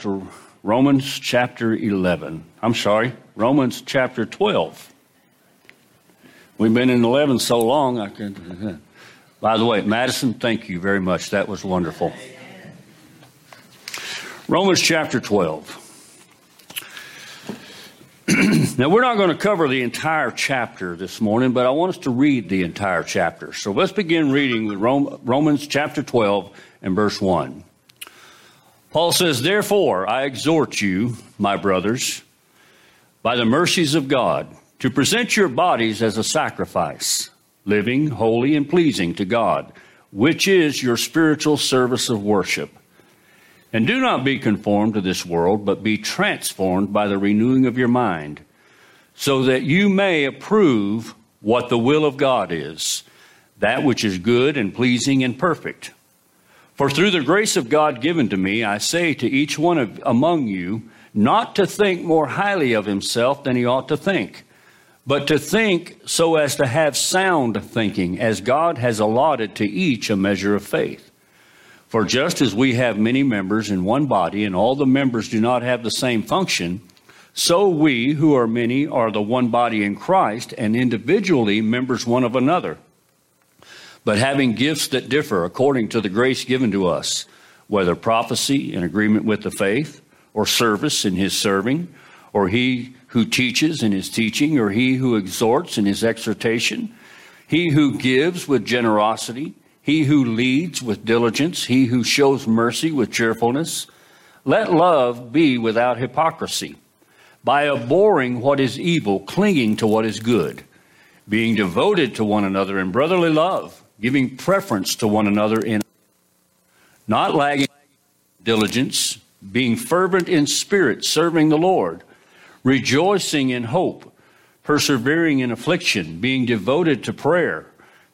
to Romans chapter 11. I'm sorry, Romans chapter 12. We've been in 11 so long, I can. By the way, Madison, thank you very much. That was wonderful. Romans chapter 12. now, we're not going to cover the entire chapter this morning, but I want us to read the entire chapter. So let's begin reading with Romans chapter 12 and verse 1. Paul says, Therefore, I exhort you, my brothers, by the mercies of God, to present your bodies as a sacrifice, living, holy, and pleasing to God, which is your spiritual service of worship. And do not be conformed to this world, but be transformed by the renewing of your mind, so that you may approve what the will of God is, that which is good and pleasing and perfect. For through the grace of God given to me, I say to each one of, among you, not to think more highly of himself than he ought to think, but to think so as to have sound thinking, as God has allotted to each a measure of faith. For just as we have many members in one body, and all the members do not have the same function, so we, who are many, are the one body in Christ, and individually members one of another. But having gifts that differ according to the grace given to us, whether prophecy in agreement with the faith, or service in his serving, or he who teaches in his teaching, or he who exhorts in his exhortation, he who gives with generosity, he who leads with diligence, he who shows mercy with cheerfulness. Let love be without hypocrisy, by abhorring what is evil, clinging to what is good, being devoted to one another in brotherly love, giving preference to one another in not lagging diligence, being fervent in spirit, serving the Lord, rejoicing in hope, persevering in affliction, being devoted to prayer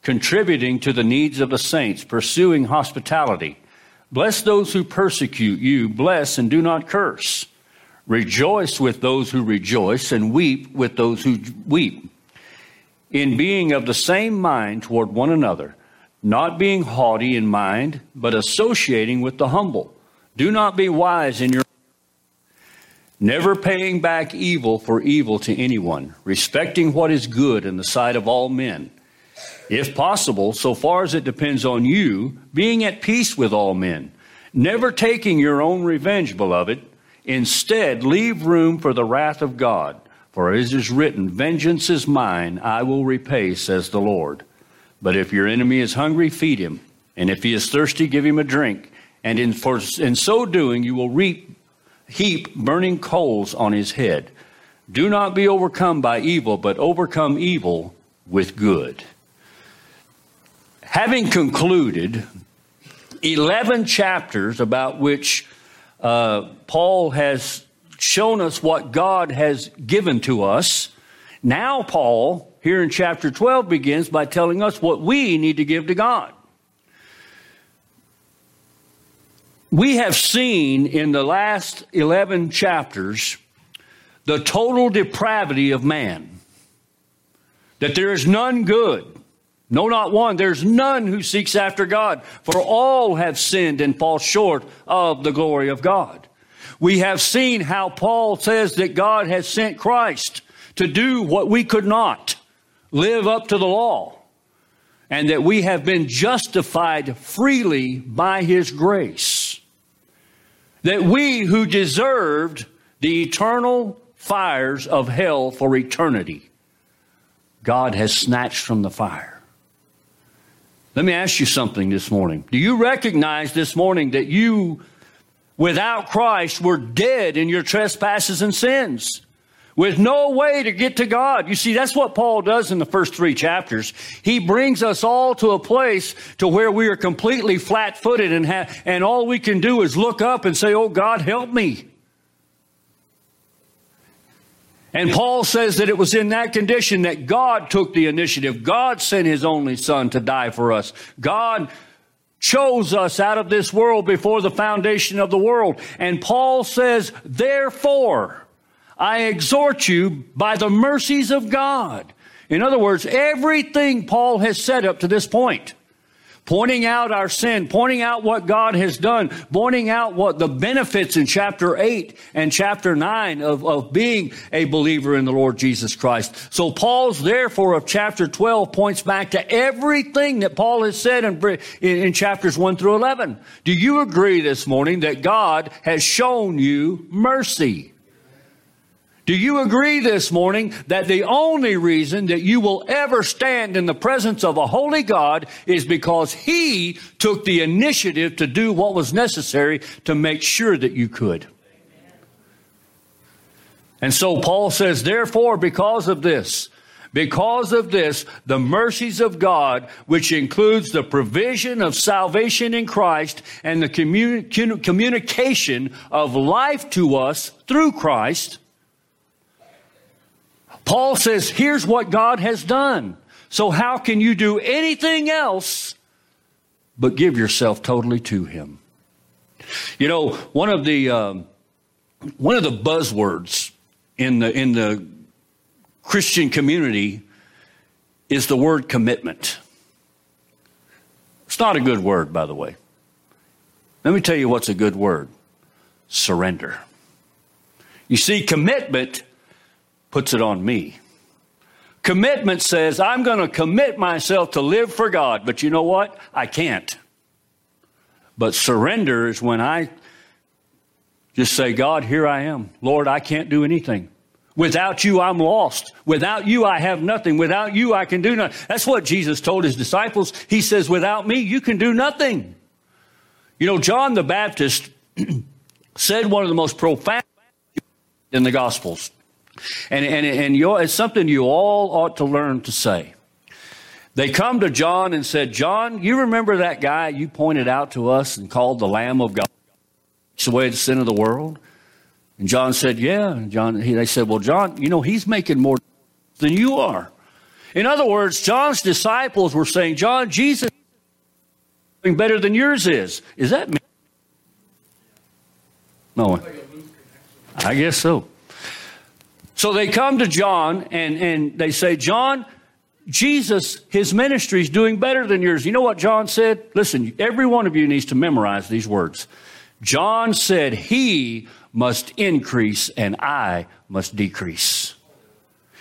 contributing to the needs of the saints, pursuing hospitality. Bless those who persecute you, bless and do not curse. Rejoice with those who rejoice, and weep with those who weep. In being of the same mind toward one another, not being haughty in mind, but associating with the humble. Do not be wise in your never paying back evil for evil to anyone, respecting what is good in the sight of all men if possible, so far as it depends on you, being at peace with all men, never taking your own revenge, beloved. Instead, leave room for the wrath of God. For as is written, Vengeance is mine, I will repay, says the Lord. But if your enemy is hungry, feed him. And if he is thirsty, give him a drink. And in, for, in so doing, you will reap, heap burning coals on his head. Do not be overcome by evil, but overcome evil with good having concluded 11 chapters about which uh, Paul has shown us what God has given to us, now Paul, here in chapter 12, begins by telling us what we need to give to God. We have seen in the last 11 chapters the total depravity of man, that there is none good no, not one. There's none who seeks after God, for all have sinned and fall short of the glory of God. We have seen how Paul says that God has sent Christ to do what we could not, live up to the law, and that we have been justified freely by his grace. That we who deserved the eternal fires of hell for eternity, God has snatched from the fire. Let me ask you something this morning. Do you recognize this morning that you, without Christ, we're dead in your trespasses and sins? With no way to get to God. You see, that's what Paul does in the first three chapters. He brings us all to a place to where we are completely flat footed and, ha- and all we can do is look up and say, Oh God, help me. And Paul says that it was in that condition that God took the initiative. God sent his only son to die for us. God chose us out of this world before the foundation of the world. And Paul says, therefore, I exhort you by the mercies of God. In other words, everything Paul has said up to this point, pointing out our sin, pointing out what God has done, pointing out what the benefits in chapter 8 and chapter 9 of, of being a believer in the Lord Jesus Christ. So Paul's therefore of chapter 12 points back to everything that Paul has said in, in, in chapters 1 through 11. Do you agree this morning that God has shown you mercy? Do you agree this morning that the only reason that you will ever stand in the presence of a holy God is because He took the initiative to do what was necessary to make sure that you could? And so Paul says, therefore, because of this, because of this, the mercies of God, which includes the provision of salvation in Christ and the communi- communication of life to us through Christ, Paul says, here's what God has done. So how can you do anything else but give yourself totally to Him? You know, one of the um, one of the buzzwords in the in the Christian community is the word commitment. It's not a good word, by the way. Let me tell you what's a good word surrender. You see, commitment puts it on me. Commitment says, I'm going to commit myself to live for God, but you know what? I can't. But surrender is when I just say, God, here I am. Lord, I can't do anything. Without you, I'm lost. Without you, I have nothing. Without you, I can do nothing. That's what Jesus told his disciples. He says, Without me, you can do nothing. You know, John the Baptist said one of the most profound in the Gospels. And, and, and it's something you all ought to learn to say. They come to John and said, John, you remember that guy you pointed out to us and called the Lamb of God? Takes away the sin of the world? And John said, Yeah. And John, he, they said, Well, John, you know, he's making more than you are. In other words, John's disciples were saying, John, Jesus is doing better than yours is. Is that me? No. one. I guess so. So they come to John and, and they say, John, Jesus, his ministry is doing better than yours. You know what John said? Listen, every one of you needs to memorize these words. John said, He must increase and I must decrease.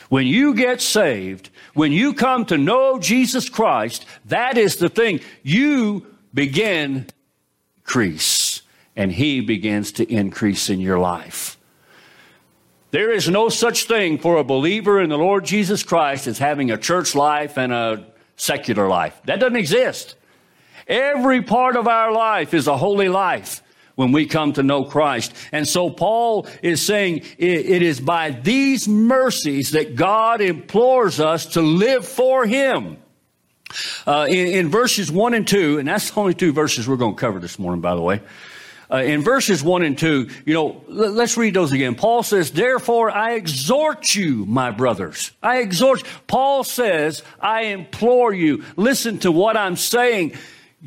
When you get saved, when you come to know Jesus Christ, that is the thing. You begin to increase and He begins to increase in your life. There is no such thing for a believer in the Lord Jesus Christ as having a church life and a secular life. That doesn't exist. Every part of our life is a holy life when we come to know Christ. And so Paul is saying it is by these mercies that God implores us to live for Him. Uh, in, in verses 1 and 2, and that's the only two verses we're going to cover this morning, by the way. Uh, in verses 1 and 2, you know, let's read those again. Paul says, Therefore I exhort you, my brothers. I exhort. Paul says, I implore you. Listen to what I'm saying.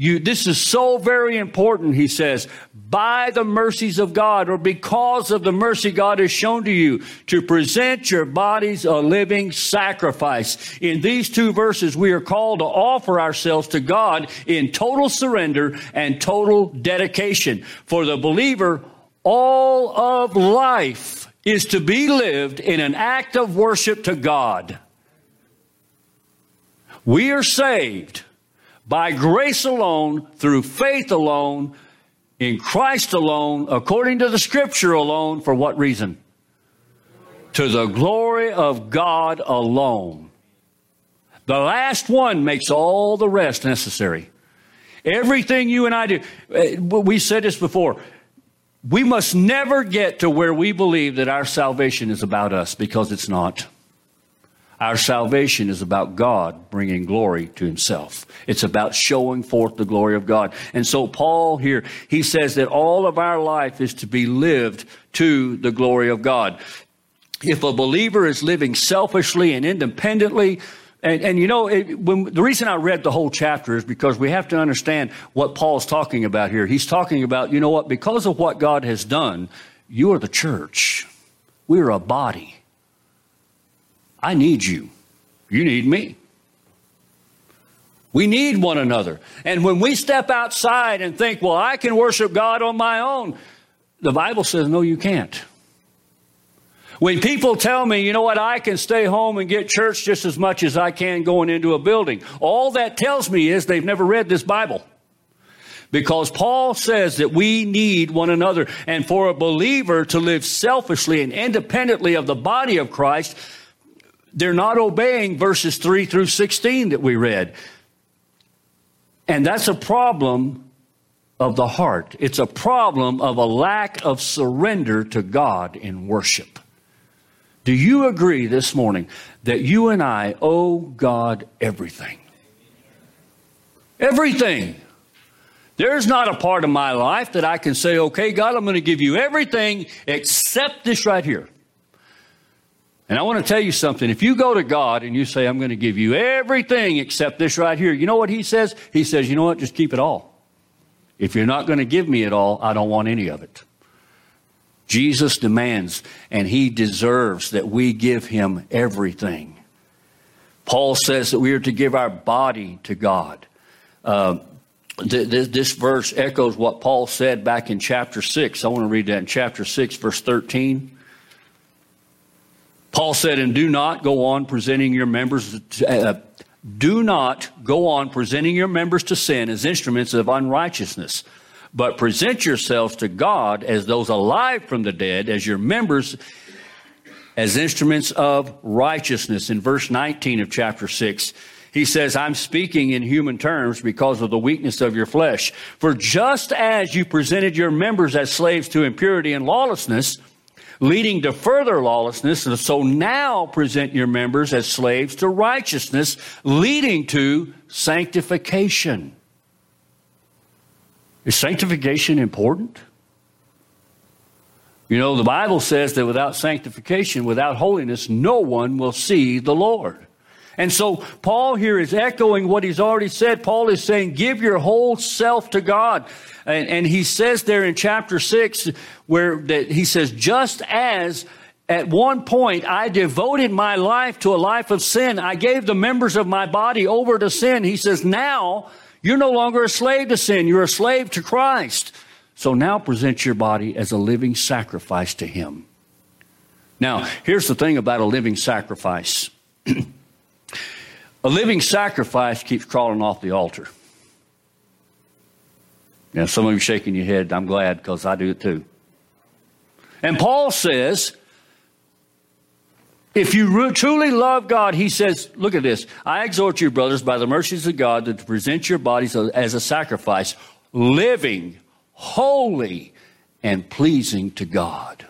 You, this is so very important, he says, by the mercies of God or because of the mercy God has shown to you to present your bodies a living sacrifice. In these two verses, we are called to offer ourselves to God in total surrender and total dedication. For the believer, all of life is to be lived in an act of worship to God. We are saved by grace alone, through faith alone, in Christ alone, according to the scripture alone, for what reason? To the glory of God alone. The last one makes all the rest necessary. Everything you and I do, eh, we said this before. We must never get to where we believe that our salvation is about us because it's not. Our salvation is about God bringing glory to himself. It's about showing forth the glory of God. And so Paul here, he says that all of our life is to be lived to the glory of God. If a believer is living selfishly and independently, and, and you know, it, when, the reason I read the whole chapter is because we have to understand what Paul's talking about here. He's talking about, you know what, because of what God has done, you are the church. We are a body. I need you. You need me. We need one another. And when we step outside and think, well, I can worship God on my own, the Bible says, no, you can't. When people tell me, you know what, I can stay home and get church just as much as I can going into a building, all that tells me is they've never read this Bible. Because Paul says that we need one another. And for a believer to live selfishly and independently of the body of Christ, they're not obeying verses 3 through 16 that we read. And that's a problem of the heart. It's a problem of a lack of surrender to God in worship. Do you agree this morning that you and I owe God everything? Everything. There's not a part of my life that I can say, okay, God, I'm going to give you everything except this right here. And I want to tell you something. If you go to God and you say, I'm going to give you everything except this right here, you know what He says? He says, you know what? Just keep it all. If you're not going to give me it all, I don't want any of it. Jesus demands and he deserves that we give him everything. Paul says that we are to give our body to God. Uh, th- th- this verse echoes what Paul said back in chapter 6. I want to read that in chapter 6, verse 13. Paul said, And do not go on presenting your members, uh, do not go on presenting your members to sin as instruments of unrighteousness but present yourselves to God as those alive from the dead, as your members, as instruments of righteousness. In verse 19 of chapter 6, he says, I'm speaking in human terms because of the weakness of your flesh. For just as you presented your members as slaves to impurity and lawlessness, leading to further lawlessness, And so now present your members as slaves to righteousness, leading to sanctification. Is sanctification important? You know, the Bible says that without sanctification, without holiness, no one will see the Lord. And so Paul here is echoing what he's already said. Paul is saying, give your whole self to God. And, and he says there in chapter six, where that he says, just as at one point I devoted my life to a life of sin, I gave the members of my body over to sin. He says, now you're no longer a slave to sin, you're a slave to Christ. So now present your body as a living sacrifice to Him. Now, here's the thing about a living sacrifice a living sacrifice keeps crawling off the altar. Now, some of you shaking your head. I'm glad because I do it too. And Paul says if you truly love God, he says, look at this. I exhort you, brothers, by the mercies of God, to present your bodies as a sacrifice, living, holy, and pleasing to God.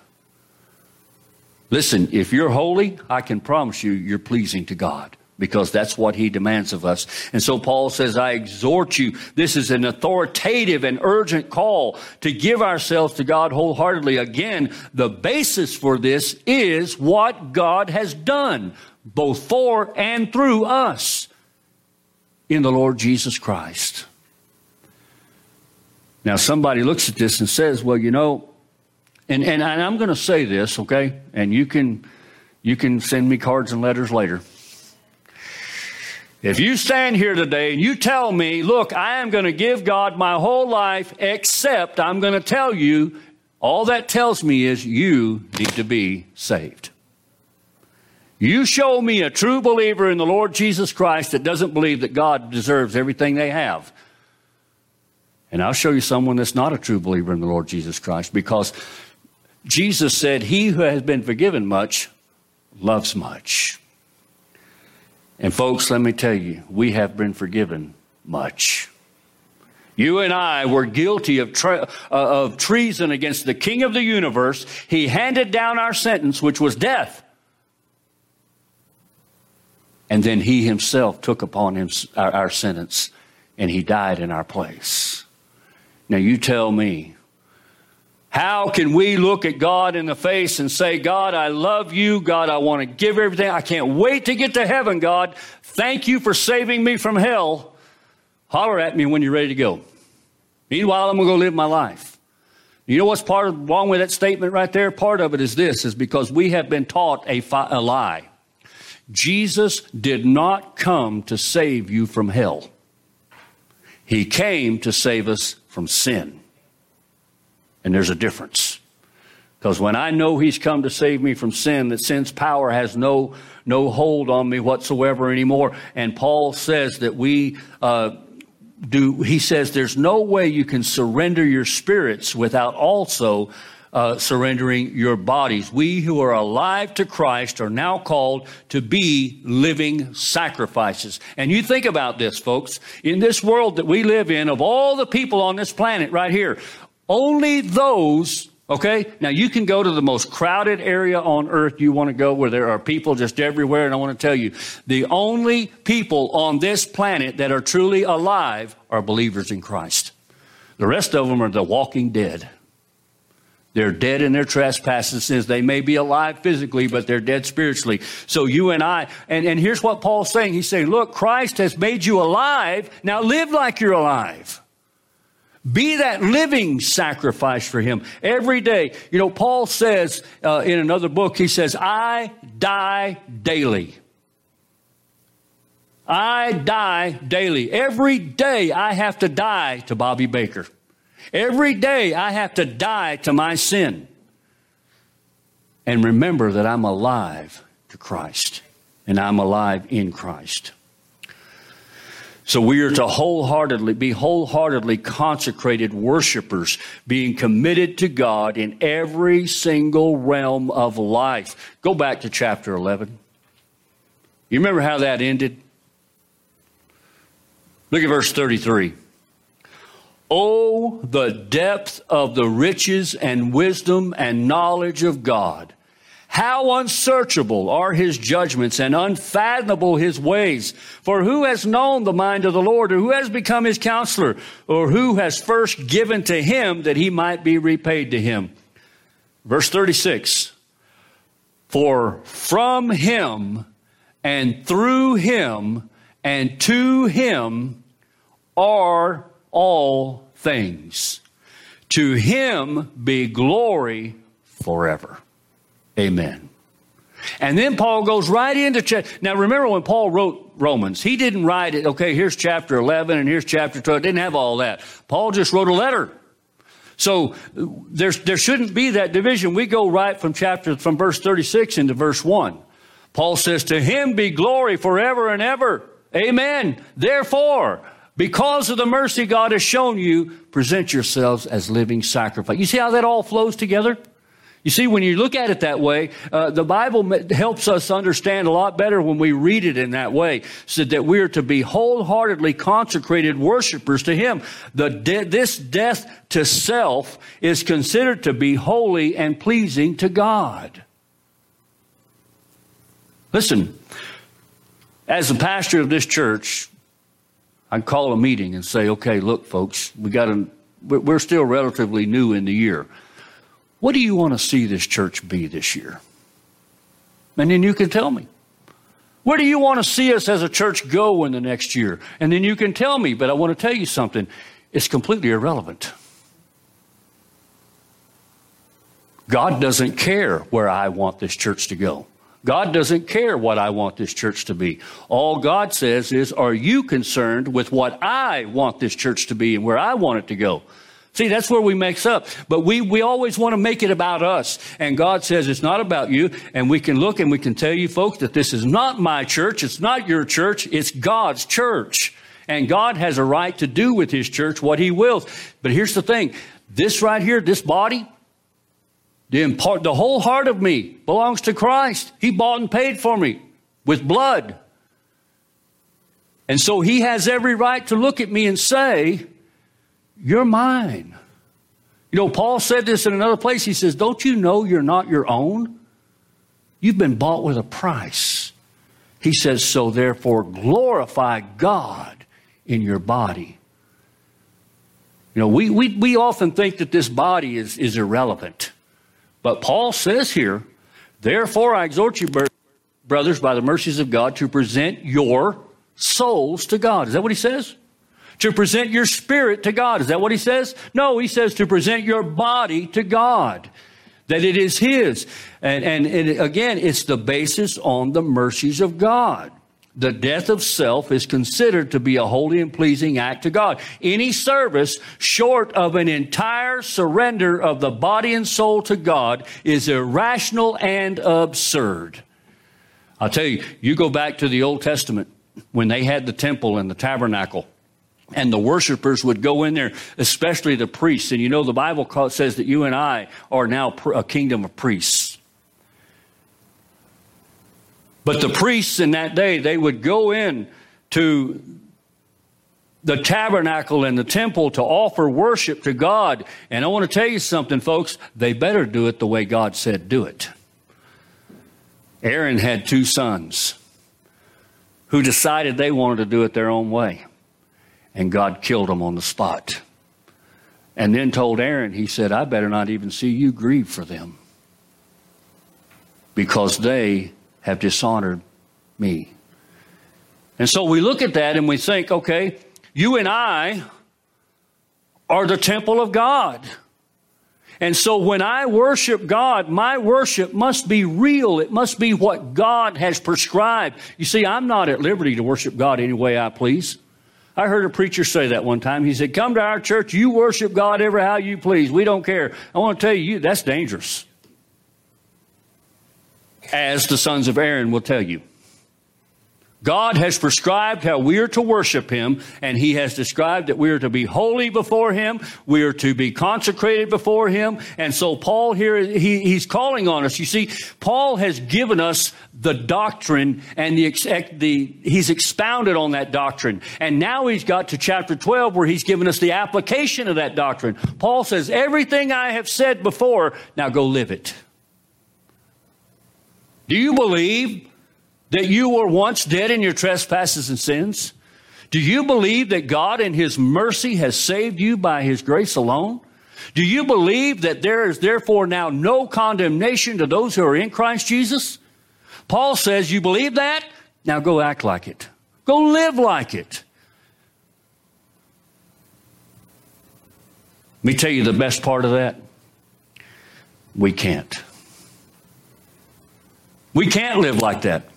Listen, if you're holy, I can promise you, you're pleasing to God because that's what he demands of us. And so Paul says, I exhort you. This is an authoritative and urgent call to give ourselves to God wholeheartedly. Again, the basis for this is what God has done, both for and through us in the Lord Jesus Christ. Now, somebody looks at this and says, well, you know, and, and, I'm going to say this, okay? And you can, you can send me cards and letters later. If you stand here today and you tell me, look, I am going to give God my whole life, except I'm going to tell you, all that tells me is you need to be saved. You show me a true believer in the Lord Jesus Christ that doesn't believe that God deserves everything they have. And I'll show you someone that's not a true believer in the Lord Jesus Christ because Jesus said, He who has been forgiven much loves much. And folks, let me tell you, we have been forgiven much. You and I were guilty of, tre- uh, of treason against the King of the universe. He handed down our sentence, which was death. And then he himself took upon him our, our sentence and he died in our place. Now you tell me, how can we look at God in the face and say, God, I love you. God, I want to give everything. I can't wait to get to heaven, God. Thank you for saving me from hell. Holler at me when you're ready to go. Meanwhile, I'm going to go live my life. You know what's part of, wrong with that statement right there? Part of it is this, is because we have been taught a, fi- a lie. Jesus did not come to save you from hell. He came to save us from sin. And there's a difference. Because when I know He's come to save me from sin, that sin's power has no, no hold on me whatsoever anymore. And Paul says that we uh, do, he says there's no way you can surrender your spirits without also uh, surrendering your bodies. We who are alive to Christ are now called to be living sacrifices. And you think about this, folks. In this world that we live in, of all the people on this planet right here, only those Okay? Now you can go to the most crowded area on earth you want to go where there are people just everywhere. And I want to tell you, the only people on this planet that are truly alive are believers in Christ. The rest of them are the walking dead. They're dead in their trespasses sins. They may be alive physically, but they're dead spiritually. So you and I, and, and here's what Paul's saying. He's saying, look, Christ has made you alive. Now live like you're alive. Be that living sacrifice for him every day. You know, Paul says uh, in another book, he says, I die daily. I die daily. Every day I have to die to Bobby Baker. Every day I have to die to my sin. And remember that I'm alive to Christ and I'm alive in Christ. So we are to wholeheartedly be wholeheartedly consecrated worshipers, being committed to God in every single realm of life. Go back to chapter 11. You remember how that ended? Look at verse 33. Oh, the depth of the riches and wisdom and knowledge of God. How unsearchable are his judgments and unfathomable his ways. For who has known the mind of the Lord, or who has become his counselor, or who has first given to him that he might be repaid to him? Verse 36 For from him and through him and to him are all things. To him be glory forever. Amen. And then Paul goes right into chapter. Now remember when Paul wrote Romans, he didn't write it, okay, here's chapter 11 and here's chapter 12. Didn't have all that. Paul just wrote a letter. So there's, there shouldn't be that division. We go right from chapter, from verse 36 into verse 1. Paul says, To him be glory forever and ever. Amen. Therefore, because of the mercy God has shown you, present yourselves as living sacrifice. You see how that all flows together? You see, when you look at it that way, uh, the Bible helps us understand a lot better when we read it in that way, so that we are to be wholeheartedly consecrated worshipers to Him. The de- this death to self is considered to be holy and pleasing to God. Listen, as the pastor of this church, I call a meeting and say, okay, look, folks, we got to, we're still relatively new in the year. What do you want to see this church be this year? And then you can tell me. Where do you want to see us as a church go in the next year? And then you can tell me, but I want to tell you something. It's completely irrelevant. God doesn't care where I want this church to go. God doesn't care what I want this church to be. All God says is, Are you concerned with what I want this church to be and where I want it to go? See, that's where we mix up. But we, we always want to make it about us. And God says it's not about you. And we can look and we can tell you folks that this is not my church. It's not your church. It's God's church. And God has a right to do with his church what he wills. But here's the thing. This right here, this body, the, the whole heart of me belongs to Christ. He bought and paid for me with blood. And so he has every right to look at me and say, you're mine. You know, Paul said this in another place. He says, Don't you know you're not your own? You've been bought with a price. He says, So therefore, glorify God in your body. You know, we, we, we often think that this body is, is irrelevant. But Paul says here, Therefore, I exhort you, brothers, by the mercies of God, to present your souls to God. Is that what he says? To present your spirit to God. Is that what he says? No, he says to present your body to God. That it is his. And, and, and again, it's the basis on the mercies of God. the death of self is considered to be a holy and pleasing act to God. Any service short of an entire surrender of the body and soul to God is irrational and absurd. I'll tell you, you go back to the Old Testament when they had the temple and the tabernacle. And the worshipers would go in there, especially the priests. And you know, the Bible says that you and I are now a kingdom of priests. But the priests in that day, they would go in to the tabernacle and the temple to offer worship to God. And I want to tell you something, folks. They better do it the way God said do it. Aaron had two sons who decided they wanted to do it their own way. And God killed them on the spot. And then told Aaron, he said, I better not even see you grieve for them because they have dishonored me. And so we look at that and we think, okay, you and I are the temple of God. And so when I worship God, my worship must be real. It must be what God has prescribed. You see, I'm not at liberty to worship God any way I please. I heard a preacher say that one time. He said, Come to our church, you worship God ever how you please. We don't care. I want to tell you, that's dangerous. As the sons of Aaron will tell you. God has prescribed how we are to worship Him, and He has described that we are to be holy before Him, we are to be consecrated before Him. And so, Paul here, he, he's calling on us. You see, Paul has given us the doctrine, and the, the, he's expounded on that doctrine. And now he's got to chapter 12 where he's given us the application of that doctrine. Paul says, Everything I have said before, now go live it. Do you believe that you were once dead in your trespasses and sins? Do you believe that God in His mercy has saved you by His grace alone? Do you believe that there is therefore now no condemnation to those who are in Christ Jesus? Paul says, You believe that? Now go act like it. Go live like it. Let me tell you the best part of that. We can't. We can't live like that.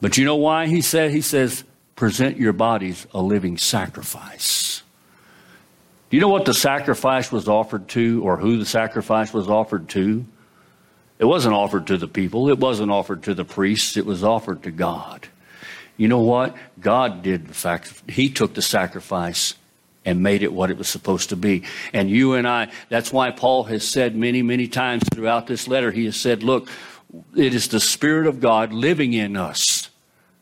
But you know why he said? He says, present your bodies a living sacrifice. Do you know what the sacrifice was offered to or who the sacrifice was offered to? It wasn't offered to the people, it wasn't offered to the priests, it was offered to God. You know what? God did the fact, He took the sacrifice and made it what it was supposed to be. And you and I, that's why Paul has said many, many times throughout this letter, he has said, look, it is the Spirit of God living in us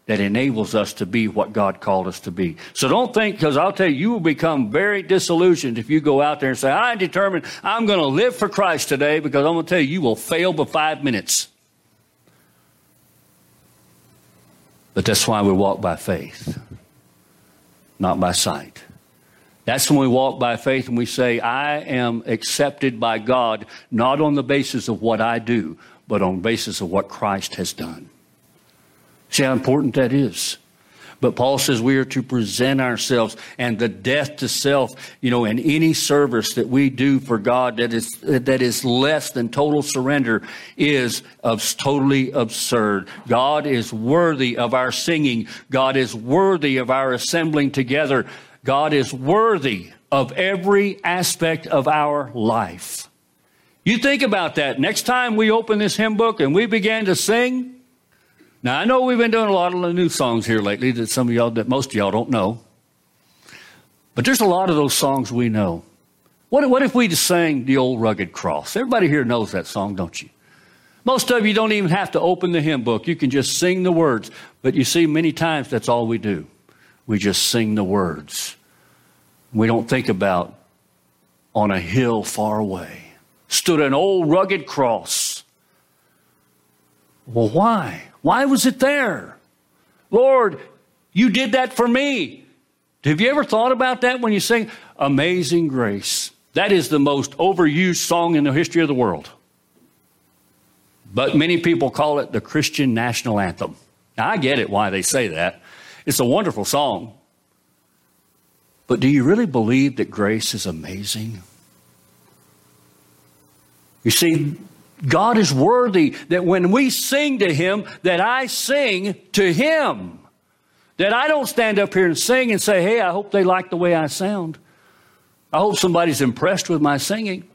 that enables us to be what God called us to be. So don't think, because I'll tell you, you will become very disillusioned if you go out there and say, I determined I'm going to live for Christ today, because I'm going to tell you, you will fail by five minutes. But that's why we walk by faith, not by sight. That's when we walk by faith and we say, I am accepted by God, not on the basis of what I do, but on the basis of what Christ has done. See how important that is. But Paul says we are to present ourselves and the death to self, you know, in any service that we do for God that is, that is less than total surrender is of totally absurd. God is worthy of our singing. God is worthy of our assembling together. God is worthy of every aspect of our life. You think about that. Next time we open this hymn book and we begin to sing, now, I know we've been doing a lot of new songs here lately that some of y'all, that most of y'all don't know. But there's a lot of those songs we know. What, what if we just sang the old rugged cross? Everybody here knows that song, don't you? Most of you don't even have to open the hymn book. You can just sing the words. But you see, many times that's all we do. We just sing the words. We don't think about on a hill far away stood an old rugged cross. Well, why? Why was it there? Lord, you did that for me. Have you ever thought about that when you sing Amazing Grace? That is the most overused song in the history of the world. But many people call it the Christian national anthem. Now, I get it why they say that. It's a wonderful song. But do you really believe that grace is amazing? You see, God is worthy that when we sing to Him, that I sing to Him. That I don't stand up here and sing and say, hey, I hope they like the way I sound. I hope somebody's impressed with my singing.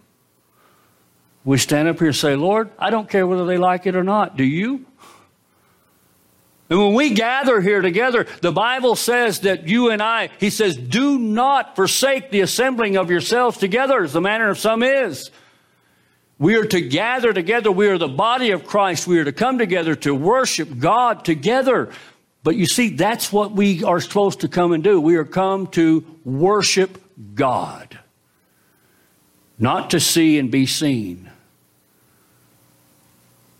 We stand up here and say, Lord, I don't care whether they like it or not. Do you? And when we gather here together, the Bible says that you and I, He says, do not forsake the assembling of yourselves together, as the manner of some is. We are to gather together. We are the body of Christ. We are to come together to worship God together. But you see, that's what we are supposed to come and do. We are come to worship God, not to see and be seen.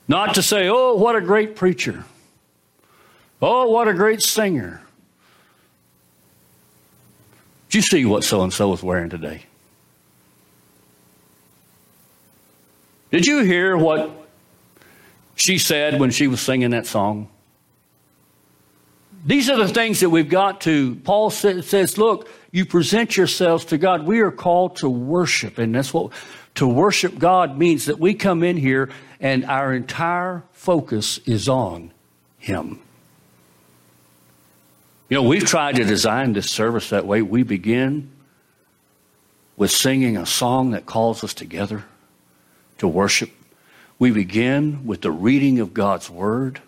Not to say, oh, what a great preacher. Oh, what a great singer. Did you see what so and so is wearing today? Did you hear what she said when she was singing that song? These are the things that we've got to. Paul says, look, you present yourselves to God. We are called to worship. And that's what to worship God means that we come in here and our entire focus is on Him. You know, we've tried to design this service that way. We begin with singing a song that calls us together to worship. We begin with the reading of God's Word.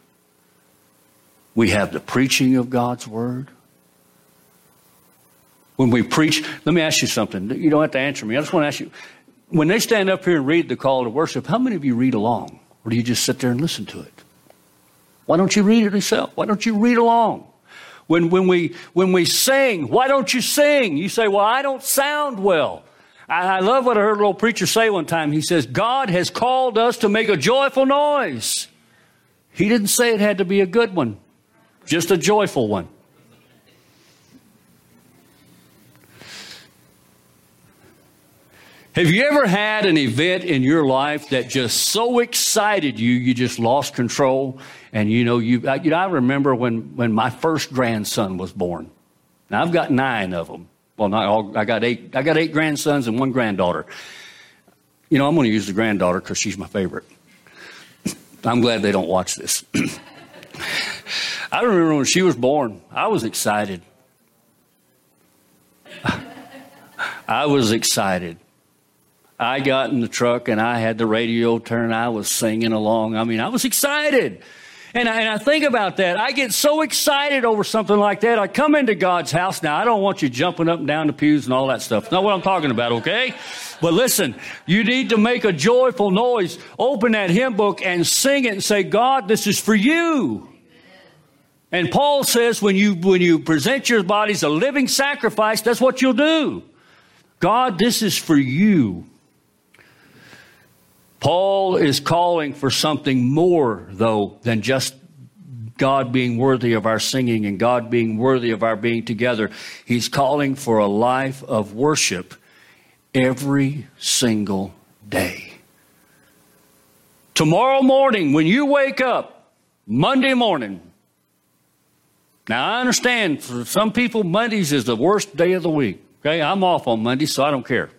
We have the preaching of God's Word. When we preach, let me ask you something. You don't have to answer me. I just want to ask you when they stand up here and read the call to worship, how many of you read along? Or do you just sit there and listen to it? Why don't you read it yourself? Why don't you read along? When, when, we, when we sing, why don't you sing? You say, Well, I don't sound well. I, love what I heard a little preacher say one time. He says, God has called us to make a joyful noise. He didn't say it had to be a good one, just a joyful one. Have you ever had an event in your life that just so excited you, you just lost control? And you know, you, you know, I remember when, when my first grandson was born. Now I've got nine of them. Well, not all, I got eight, I got eight grandsons and one granddaughter. You know, I'm going to use the granddaughter because she's my favorite. I'm glad they don't watch this. I remember when she was born, I was excited. I was excited. I got in the truck and I had the radio turned. I was singing along. I mean, I was excited. And I, and I think about that. I get so excited over something like that. I come into God's house. Now, I don't want you jumping up and down the pews and all that stuff. not what I'm talking about, okay? But listen, you need to make a joyful noise. Open that hymn book and sing it and say, God, this is for you. And Paul says when you, when you present your bodies a living sacrifice, that's what you'll do. God, this is for you. Paul is calling for something more, though, than just God being worthy of our singing and God being worthy of our being together. He's calling for a life of worship every single day. Tomorrow morning, when you wake up, Monday morning, now I understand for some people, Mondays is the worst day of the week. Okay, I'm off on Monday, so I don't care.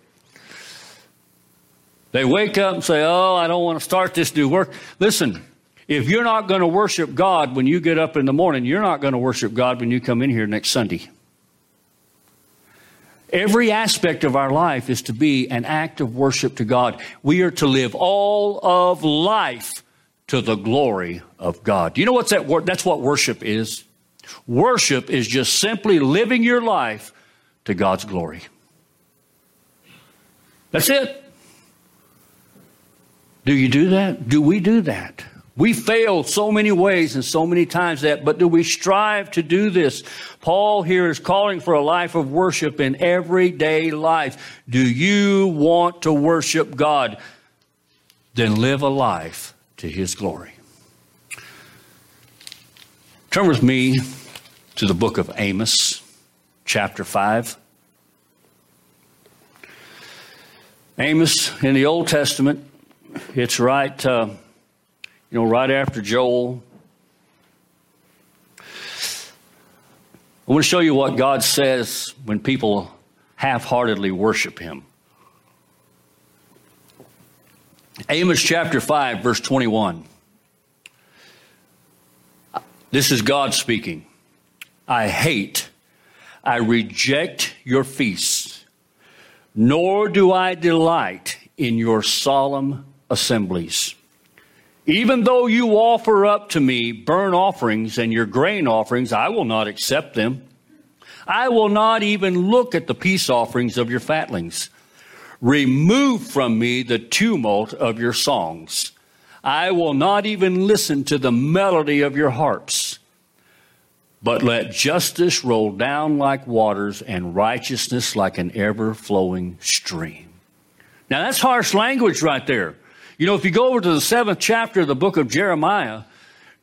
They wake up and say, Oh, I don't want to start this new work. Listen, if you're not going to worship God when you get up in the morning, you're not going to worship God when you come in here next Sunday. Every aspect of our life is to be an act of worship to God. We are to live all of life to the glory of God. You know what's that word? That's what worship is. Worship is just simply living your life to God's glory. That's it. Do you do that? Do we do that? We fail so many ways and so many times that, but do we strive to do this? Paul here is calling for a life of worship in everyday life. Do you want to worship God? Then live a life to his glory. Turn with me to the book of Amos, chapter 5. Amos in the Old Testament it's right, uh, you know, right after Joel. I want to show you what God says when people half heartedly worship Him. Amos chapter 5, verse 21. This is God speaking. I hate, I reject your feasts, nor do I delight in your solemn assemblies. Even though you offer up to me burnt offerings and your grain offerings, I will not accept them. I will not even look at the peace offerings of your fatlings. Remove from me the tumult of your songs. I will not even listen to the melody of your harps. But let justice roll down like waters and righteousness like an ever flowing stream. Now that's harsh language right there. You know, if you go over to the seventh chapter of the book of Jeremiah,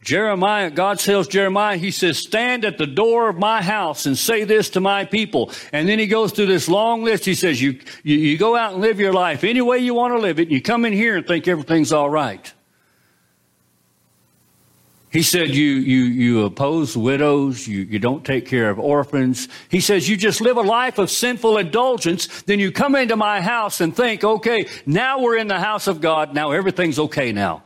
Jeremiah, God tells Jeremiah, he says, stand at the door of my house and say this to my people. And then he goes through this long list. He says, you, you, you go out and live your life any way you want to live it. And you come in here and think everything's all right. He said, you, you, you oppose widows, you, you don't take care of orphans. He says, you just live a life of sinful indulgence. Then you come into my house and think, okay, now we're in the house of God. Now everything's okay now.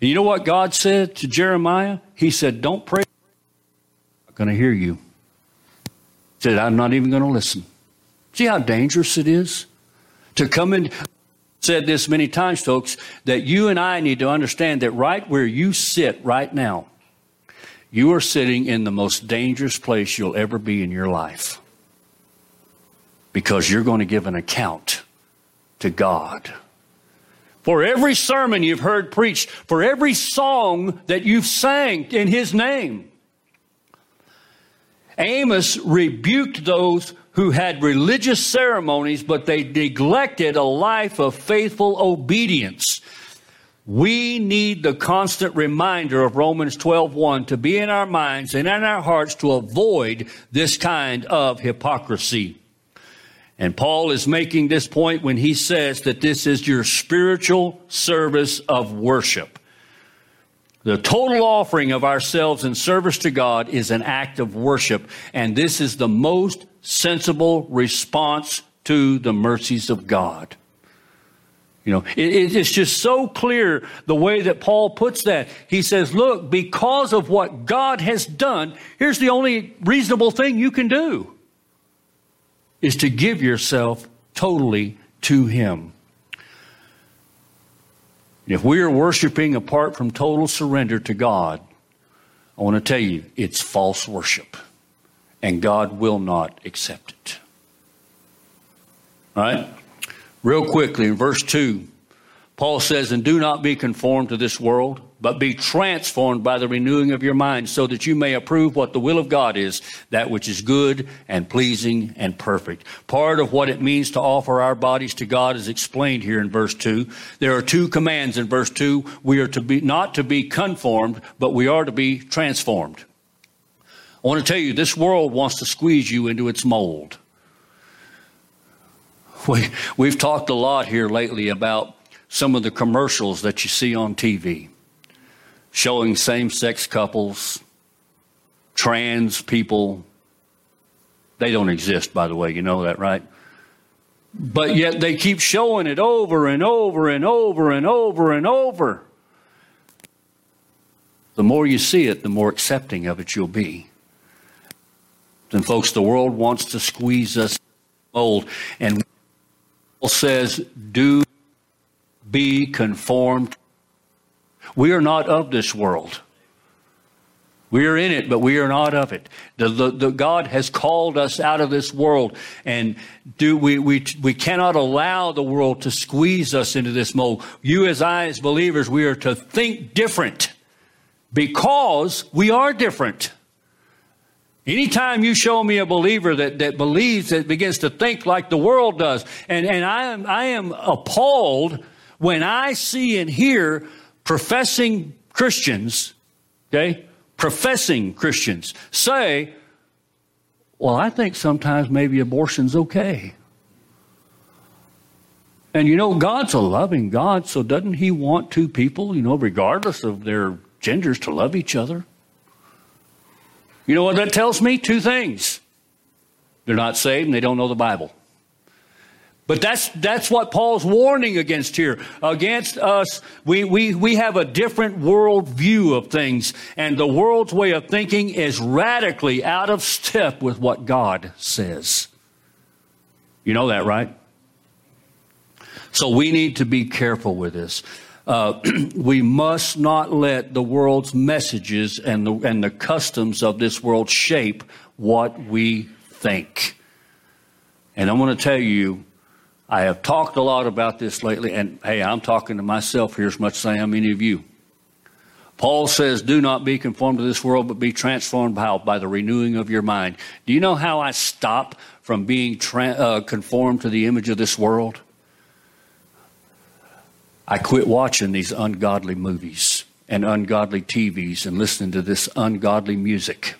And you know what God said to Jeremiah? He said, don't pray. I'm not going to hear you. He said, I'm not even going to listen. See how dangerous it is to come in said this many times, folks, that you and I need to understand that right where you sit right now, you are sitting in the most dangerous place you'll ever be in your life. Because you're going to give an account to God. For every sermon you've heard preached, for every song that you've sang in His name, Amos rebuked those who had religious ceremonies, but they neglected a life of faithful obedience. We need the constant reminder of Romans 12:1 to be in our minds and in our hearts to avoid this kind of hypocrisy. And Paul is making this point when he says that this is your spiritual service of worship. The total offering of ourselves in service to God is an act of worship, and this is the most sensible response to the mercies of God. You know, it, it's just so clear the way that Paul puts that. He says, look, because of what God has done, here's the only reasonable thing you can do is to give yourself totally to Him. If we are worshiping apart from total surrender to God, I want to tell you, it's false worship. And God will not accept it. All right? Real quickly, in verse 2, Paul says, And do not be conformed to this world but be transformed by the renewing of your mind, so that you may approve what the will of God is, that which is good and pleasing and perfect. Part of what it means to offer our bodies to God is explained here in verse 2. There are two commands in verse 2. We are to be not to be conformed, but we are to be transformed. I want to tell you, this world wants to squeeze you into its mold. We, we've talked a lot here lately about some of the commercials that you see on TV showing same sex couples, trans people. They don't exist, by the way, you know that, right? But yet they keep showing it over and over and over and over and over. The more you see it, the more accepting of it you'll be. And folks, the world wants to squeeze us old. And Paul says, do be conformed we are not of this world. We are in it, but we are not of it. The, the, the, God has called us out of this world, and do, we, we, we cannot allow the world to squeeze us into this mold. You, as I, as believers, we are to think different because we are different. Anytime you show me a believer that, that believes, that begins to think like the world does, and, and I, am, I am appalled when I see and hear professing Christians, okay, professing Christians say, well, I think sometimes maybe abortion's okay. And you know, God's a loving God, so doesn't He want two people, you know, regardless of their genders, to love each other? You know what that tells me? Two things. They're not saved and they don't know the Bible. But that's, that's what Paul's warning against here. Against us, we, we, we have a different world view of things, and the world's way of thinking is radically out of step with what God says. You know that, right? So we need to be careful with this. Uh, we must not let the world's messages and the, and the customs of this world shape what we think. And I'm going to tell you, I have talked a lot about this lately, and hey, I'm talking to myself here as much as I am any of you. Paul says, Do not be conformed to this world, but be transformed by, by the renewing of your mind. Do you know how I stop from being tra- uh, conformed to the image of this world? I quit watching these ungodly movies and ungodly TVs and listening to this ungodly music.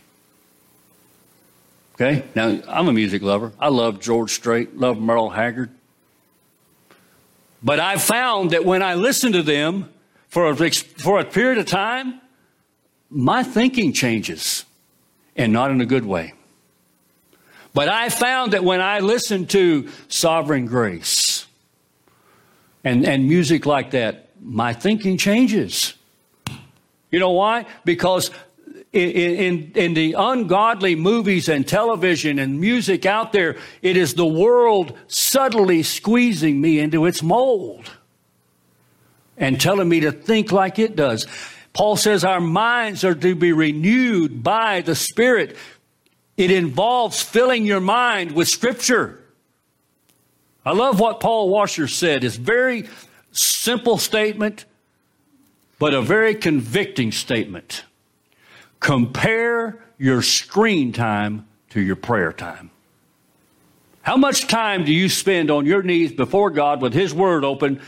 Okay? Now, I'm a music lover. I love George Strait, love Merle Haggard. But I found that when I listen to them for a, for a period of time, my thinking changes and not in a good way. But I found that when I listen to Sovereign Grace and, and music like that, my thinking changes. You know why? Because in, in, the ungodly movies and television and music out there, it is the world subtly squeezing me into its mold and telling me to think like it does. Paul says our minds are to be renewed by the Spirit. It involves filling your mind with Scripture. I love what Paul Washer said. It's very simple statement, but a very convicting statement. Compare your screen time to your prayer time. How much time do you spend on your knees before God with His Word open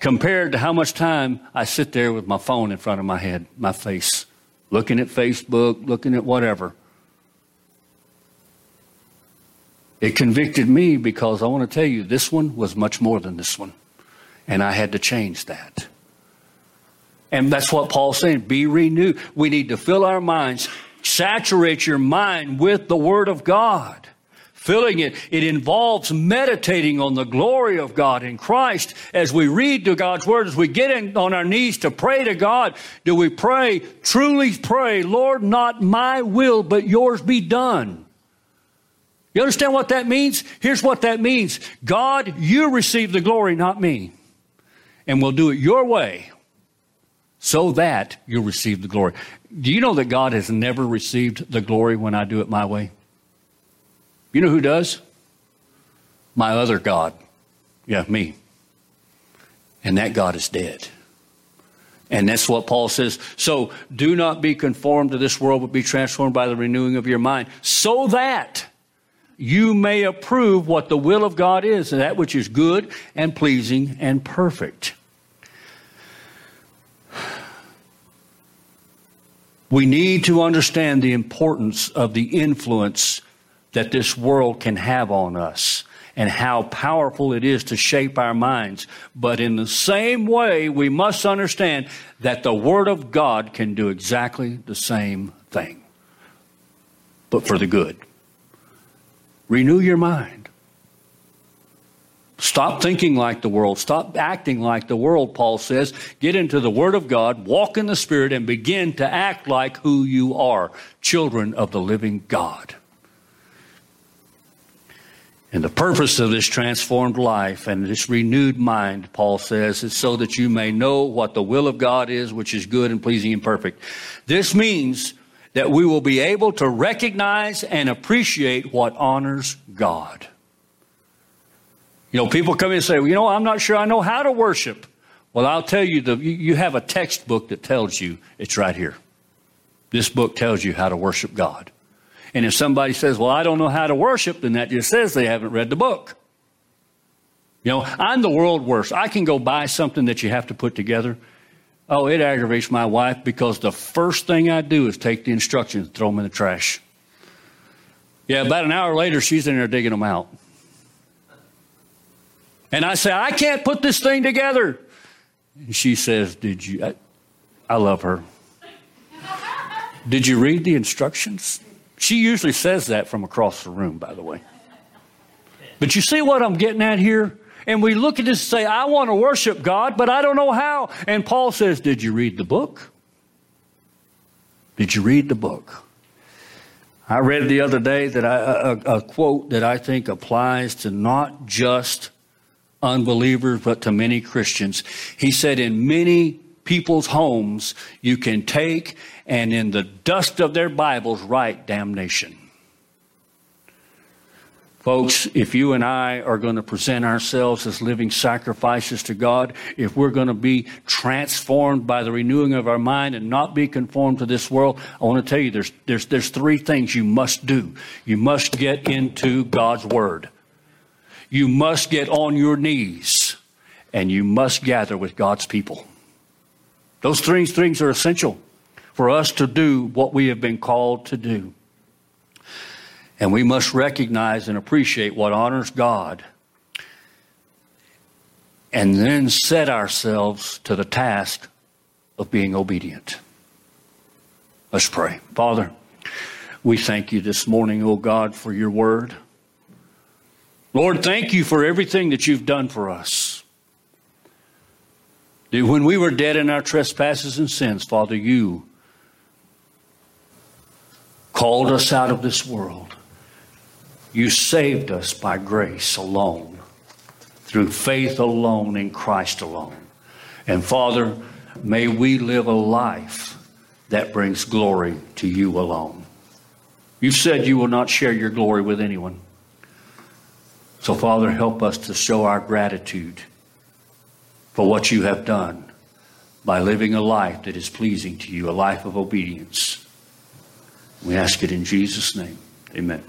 compared to how much time I sit there with my phone in front of my head, my face, looking at Facebook, looking at whatever? It convicted me because I want to tell you, this one was much more than this one. And I had to change that. And that's what Paul's saying. Be renewed. We need to fill our minds, saturate your mind with the Word of God. Filling it, it involves meditating on the glory of God in Christ as we read to God's Word, as we get in on our knees to pray to God. Do we pray, truly pray, Lord, not my will, but yours be done? You understand what that means? Here's what that means God, you receive the glory, not me. And we'll do it your way so that you'll receive the glory. Do you know that God has never received the glory when I do it my way? You know who does? My other God. Yeah, me. And that God is dead. And that's what Paul says. So do not be conformed to this world, but be transformed by the renewing of your mind, so that you may approve what the will of God is, that which is good and pleasing and perfect. We need to understand the importance of the influence that this world can have on us and how powerful it is to shape our minds. But in the same way, we must understand that the Word of God can do exactly the same thing, but for the good. Renew your mind. Stop thinking like the world. Stop acting like the world, Paul says. Get into the Word of God, walk in the Spirit, and begin to act like who you are children of the living God. And the purpose of this transformed life and this renewed mind, Paul says, is so that you may know what the will of God is, which is good and pleasing and perfect. This means that we will be able to recognize and appreciate what honors God. You know, people come in and say, well, you know, I'm not sure I know how to worship. Well, I'll tell you, the, you have a textbook that tells you it's right here. This book tells you how to worship God. And if somebody says, well, I don't know how to worship, then that just says they haven't read the book. You know, I'm the world worst. I can go buy something that you have to put together. Oh, it aggravates my wife because the first thing I do is take the instructions and throw them in the trash. Yeah, about an hour later, she's in there digging them out. And I say, I can't put this thing together. And she says, Did you? I, I love her. Did you read the instructions? She usually says that from across the room, by the way. But you see what I'm getting at here? And we look at this and say, I want to worship God, but I don't know how. And Paul says, Did you read the book? Did you read the book? I read the other day that I, a, a quote that I think applies to not just unbelievers, but to many Christians. He said, In many people's homes, you can take and in the dust of their Bibles write damnation. Folks, if you and I are going to present ourselves as living sacrifices to God, if we're going to be transformed by the renewing of our mind and not be conformed to this world, I want to tell you there's, there's, there's three things you must do. You must get into God's Word. You must get on your knees and you must gather with God's people. Those three things are essential for us to do what we have been called to do. And we must recognize and appreciate what honors God and then set ourselves to the task of being obedient. Let's pray. Father, we thank you this morning, O oh God, for your word. Lord, thank you for everything that you've done for us. When we were dead in our trespasses and sins, Father, you called us out of this world. You saved us by grace alone, through faith alone in Christ alone. And Father, may we live a life that brings glory to you alone. You've said you will not share your glory with anyone. So, Father, help us to show our gratitude for what you have done by living a life that is pleasing to you, a life of obedience. We ask it in Jesus' name. Amen.